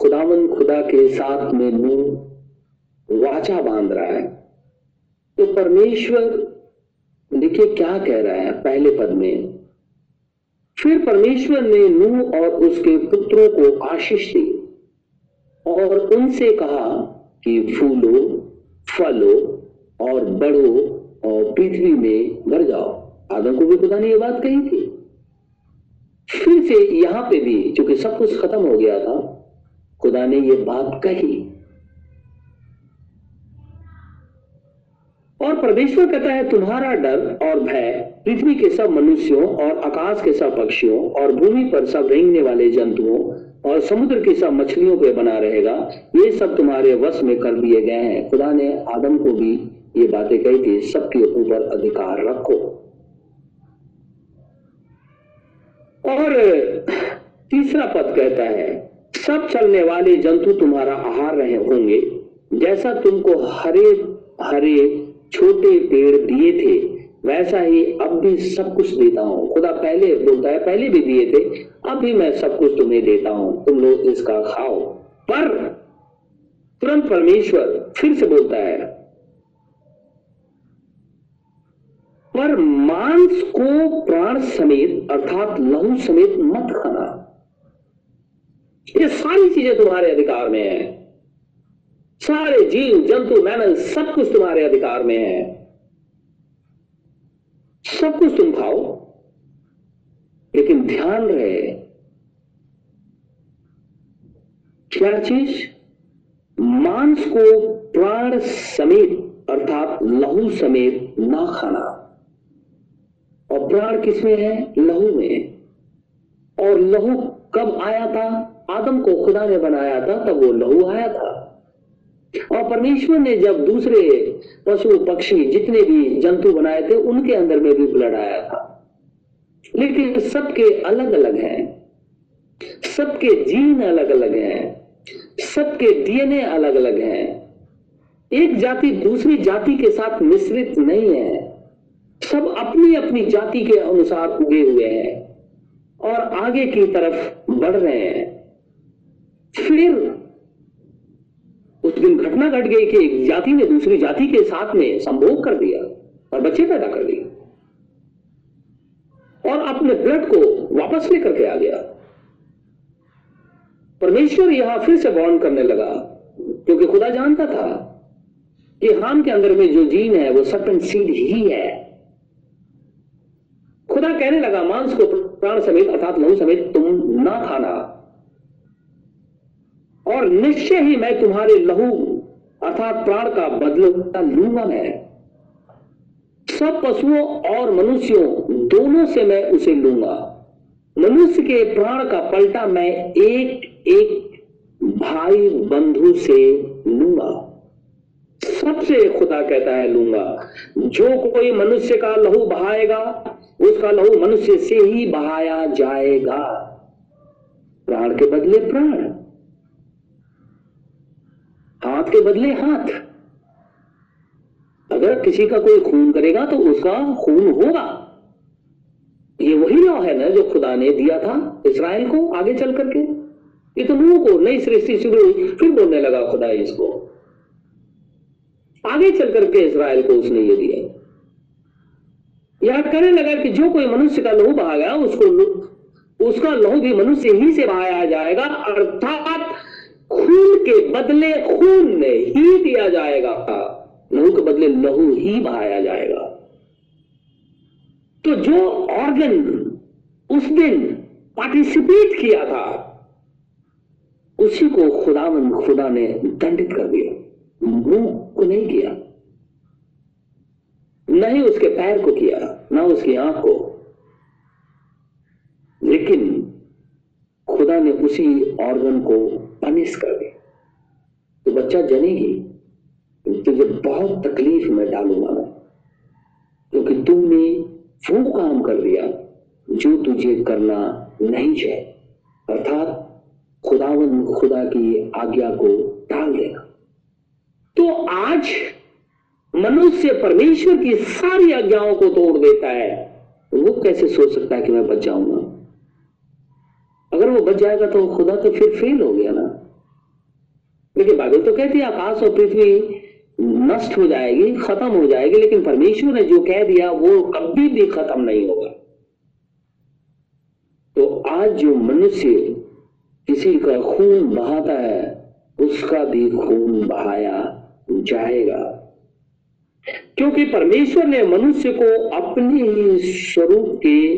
S1: खुदावन खुदा के साथ में मुँह वाचा बाँध रहा है। तो परमेश्वर, देखिए क्या कह रहा है पहले पद में। फिर परमेश्वर ने नूह और उसके पुत्रों को आशीष दी और उनसे कहा कि फूलो, फलो और बढ़ो और पृथ्वी में भर जाओ। आदम को भी खुदा ने यह बात कही थी। से यहाँ पे भी क्योंकि सब कुछ खत्म हो गया था, खुदा ने यह बात कही। और परमेश्वर कहता है, तुम्हारा डर और भय पृथ्वी के सब मनुष्यों और आकाश के सब पक्षियों और भूमि पर सब रेंगने वाले जंतुओं और समुद्र की सब मछलियों पे बना रहेगा। ये सब तुम्हारे वश में कर दिए गए हैं। खुदा ने आदम को भी ये बातें कही थी सबके ऊपर अधिकार रखो। और तीसरा पद कहता है, सब चलने वाले जंतु तुम्हारा आहार रहे होंगे। जैसा तुमको हरे हरे, छोटे पेड़ दिए थे, वैसा ही अब भी सब कुछ देता हूँ। खुदा पहले बोलता है, पहले भी दिए थे, अब भी मैं सब कुछ तुम्हें देता हूँ। तुम लोग इसका खाओ। पर तुरंत परमेश्वर फिर से बोलता है पर मांस को प्राण समेत, अर्थात लहू समेत मत खाना। ये सारी चीज़ें तुम्हारे अधिकार में है। सारे जीव, जंतु मैनल सब कुछ तुम्हारे अधिकार में है। सब कुछ तुम खाओ, लेकिन ध्यान रहे, क्या चीज़? मांस को प्राण समेत, अर्थात लहू समेत ना खाना। और प्राण किसमें है? लहू में और लहू कब आया था? आदम को खुदा ने बनाया था, तब वो लहू आया था। और परमेश्वर ने जब दूसरे पशु, पक्षी, जितने भी जंतु बनाए थे, उनके अंदर में भी ब्लड आया था। लेकिन सबके अलग अलग हैं। सबके जीन अलग अलग हैं। सबके डीएनए अलग अलग हैं। एक जाति दूसरी जाति के साथ मिश्रित नहीं है। सब अपनी अपनी जाति के अनुसार उगे हुए हैं और आगे की तरफ़ बढ़ रहे हैं। फिर उस दिन घटना घट गई कि एक जाति ने दूसरी जाति के साथ में संभोग कर दिया और बच्चे पैदा कर दिए और अपने ब्लड को वापस लेकर के आ गया। परमेश्वर यहाँ फिर से बॉर्न करने लगा, क्योंकि खुदा जानता था कि हाम के अंदर में जो जीन है, वो सर्पन सीड ही है। खुदा कहने लगा, मांस को प्राण समेत, अर्थात लहू समेत तुम ना खाना। और निश्चय ही मैं तुम्हारे लहू, अर्थात प्राण का बदला लूँगा मैं। सब पशुओं और मनुष्यों, दोनों से मैं उसे लूँगा। मनुष्य के प्राण का पलटा मैं एक एक भाई बंधु से लूँगा। सबसे खुदा कहता है, लूँगा। जो कोई मनुष्य का लहू बहाएगा उसका लहू मनुष्य से ही बहाया जाएगा। प्राण के बदले प्राण। हाथ के बदले हाथ। अगर किसी का कोई खून करेगा तो उसका खून होगा। ये वही लॉ है ना जो खुदा ने दिया था इसराइल को आगे चल करके। ये तो को नई सृष्टि शुरू हुई फिर बोलने लगा खुदा इसको। आगे चल करके इसराइल को उसने ये दिया। यह कहने लगा कि जो कोई मनुष्य का लहू बहाएगा उसको उसका लहू भी मनुष्य ही से बहाया जाएगा, अर्थात खून के बदले खून ने ही दिया जाएगा। लहू के बदले लहू ही बहाया जाएगा। तो जो ऑर्गन उस दिन पार्टिसिपेट किया था, उसी को खुदावन खुदा ने दंडित कर दिया। मुँह को नहीं किया। न ही उसके पैर को किया, न उसकी आँख को। लेकिन खुदा ने उसी ऑर्गन को पनिश कर दिया तो बच्चा जनेगी, तुझे बहुत तकलीफ़ में डालूँगा मैं, क्योंकि तुमने वो काम कर दिया जो तुझे करना नहीं चाहिए अर्थात खुदावन खुदा की आज्ञा को टाल देना तो आज मनुष्य परमेश्वर की सारी आज्ञाओं को तोड़ देता है। वो कैसे सोच सकता है कि मैं बच जाऊँगा? अगर वो बच जाएगा तो खुदा तो फिर फेल हो गया ना। लेकिन बाइबल तो कहती है, आकाश और पृथ्वी नष्ट हो जाएगी, खत्म हो जाएगी, लेकिन परमेश्वर ने जो कह दिया, वो कभी भी खत्म नहीं होगा। तो आज जो मनुष्य किसी का खून बहाता है, उसका भी खून बहाया जाएगा। क्योंकि परमेश्वर ने मनुष्य को अपने ही स्वरूप के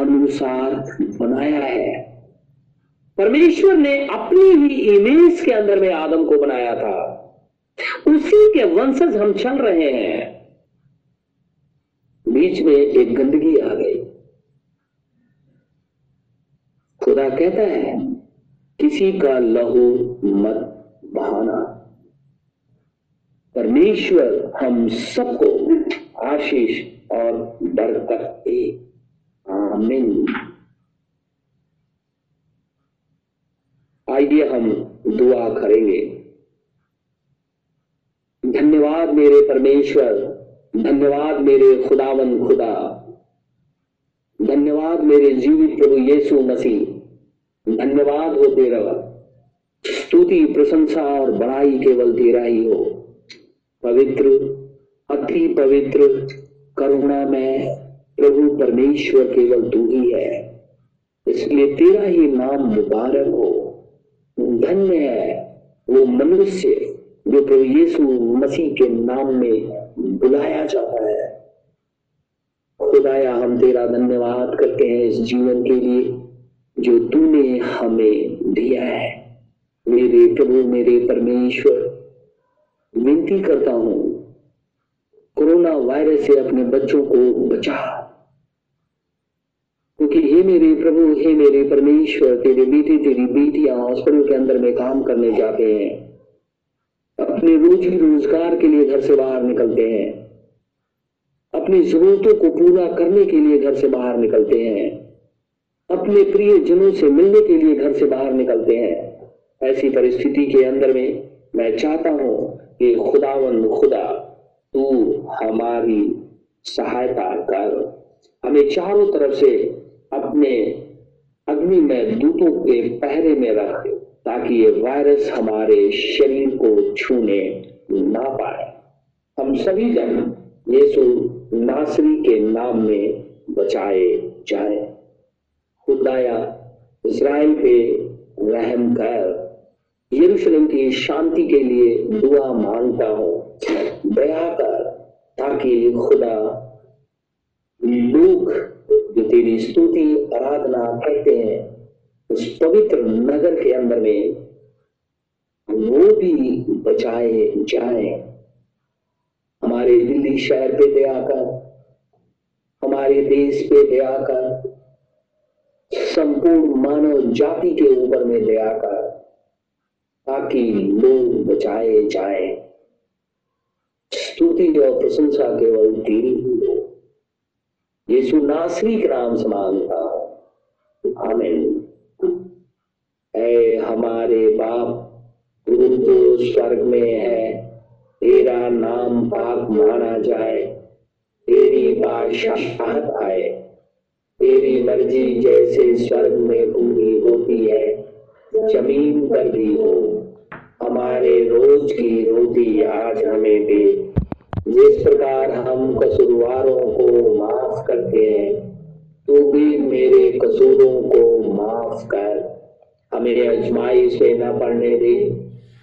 S1: अनुसार बनाया है। परमेश्वर ने अपनी ही इमेज के अंदर में आदम को बनाया था। उसी के वंशज हम चल रहे हैं। बीच में एक गंदगी आ गई। खुदा कहता है, किसी का लहू मत बहाना। परमेश्वर हम सबको आशीष और बरकत दे आमीन। आइए हम दुआ करेंगे। धन्यवाद मेरे परमेश्वर, धन्यवाद मेरे खुदावन खुदा। धन्यवाद मेरे जीवित प्रभु यीशु मसीह। धन्यवाद हो तेरा। स्तुति, प्रशंसा और बड़ाई केवल तेरा ही हो। पवित्र, अति पवित्र करुणा में प्रभु परमेश्वर केवल तू ही है। इसलिए तेरा ही नाम मुबारक हो। धन्य है वो मनुष्य जो प्रभु यीशु मसीह के नाम में बुलाया जाता है। खुदाया, हम तेरा धन्यवाद करते हैं इस जीवन के लिए जो तूने हमें दिया है। मेरे प्रभु, मेरे परमेश्वर विनती करता हूँ, कोरोना वायरस से अपने बच्चों को बचा। क्योंकि हे मेरे प्रभु, हे मेरे परमेश्वर, तेरे बेटे तेरी बेटियाँ हॉस्पिटल के अंदर में काम करने जाते हैं। अपने रोजी रोज़गार के लिए घर से बाहर निकलते हैं। अपनी जरूरतों को पूरा करने के लिए घर से बाहर निकलते हैं। अपने प्रिय जनों से मिलने के लिए घर से बाहर निकलते हैं। ऐसी परिस्थिति के अंदर में मैं चाहता हूँ कि खुदावन खुदा, तू हमारी सहायता कर। हमें चारों तरफ़ से अपने अग्नि में, दूतों के पहरे में रख ताकि ये वायरस हमारे शरीर को छूने ना पाए। हम सभी जन यीशु नासरी के नाम में बचाए जाए। खुदाया इसराइल पे रहम कर। यरूशलेम की शांति के लिए दुआ माँगता हूँ। दया कर, ताकि खुदा लोग जो तेरी स्तुति, आराधना करते हैं, उस पवित्र नगर के अंदर में वो भी बचाए जाए। हमारे दिल्ली शहर पे दया कर, हमारे देश पे दया कर, संपूर्ण मानव जाति के ऊपर में दया कर ताकि लोग बचाए जाए। स्तुति और प्रशंसा केवल तेरी ही हो। यीशु नासरी के नाम से माँगता आमीन। ऐ हमारे बाप तू तो स्वर्ग में है, तेरा नाम पाक माना जाए। तेरी बादशाहत आए। तेरी मर्ज़ी जैसे स्वर्ग में पूरी होती है, ज़मीन पर भी हो। हमारे रोज की रोटी आज हमें दे। जिस प्रकार हम कसूरवारों को माफ़ करते हैं तो भी मेरे कसूरों को माफ़ कर। हमें अजमाई से न पढ़ने दे,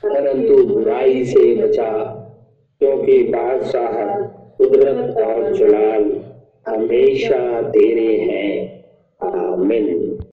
S1: परंतु बुराई से बचा। क्योंकि बादशाह कुदरत और जलाल हमेशा तेरे हैं। आमिन।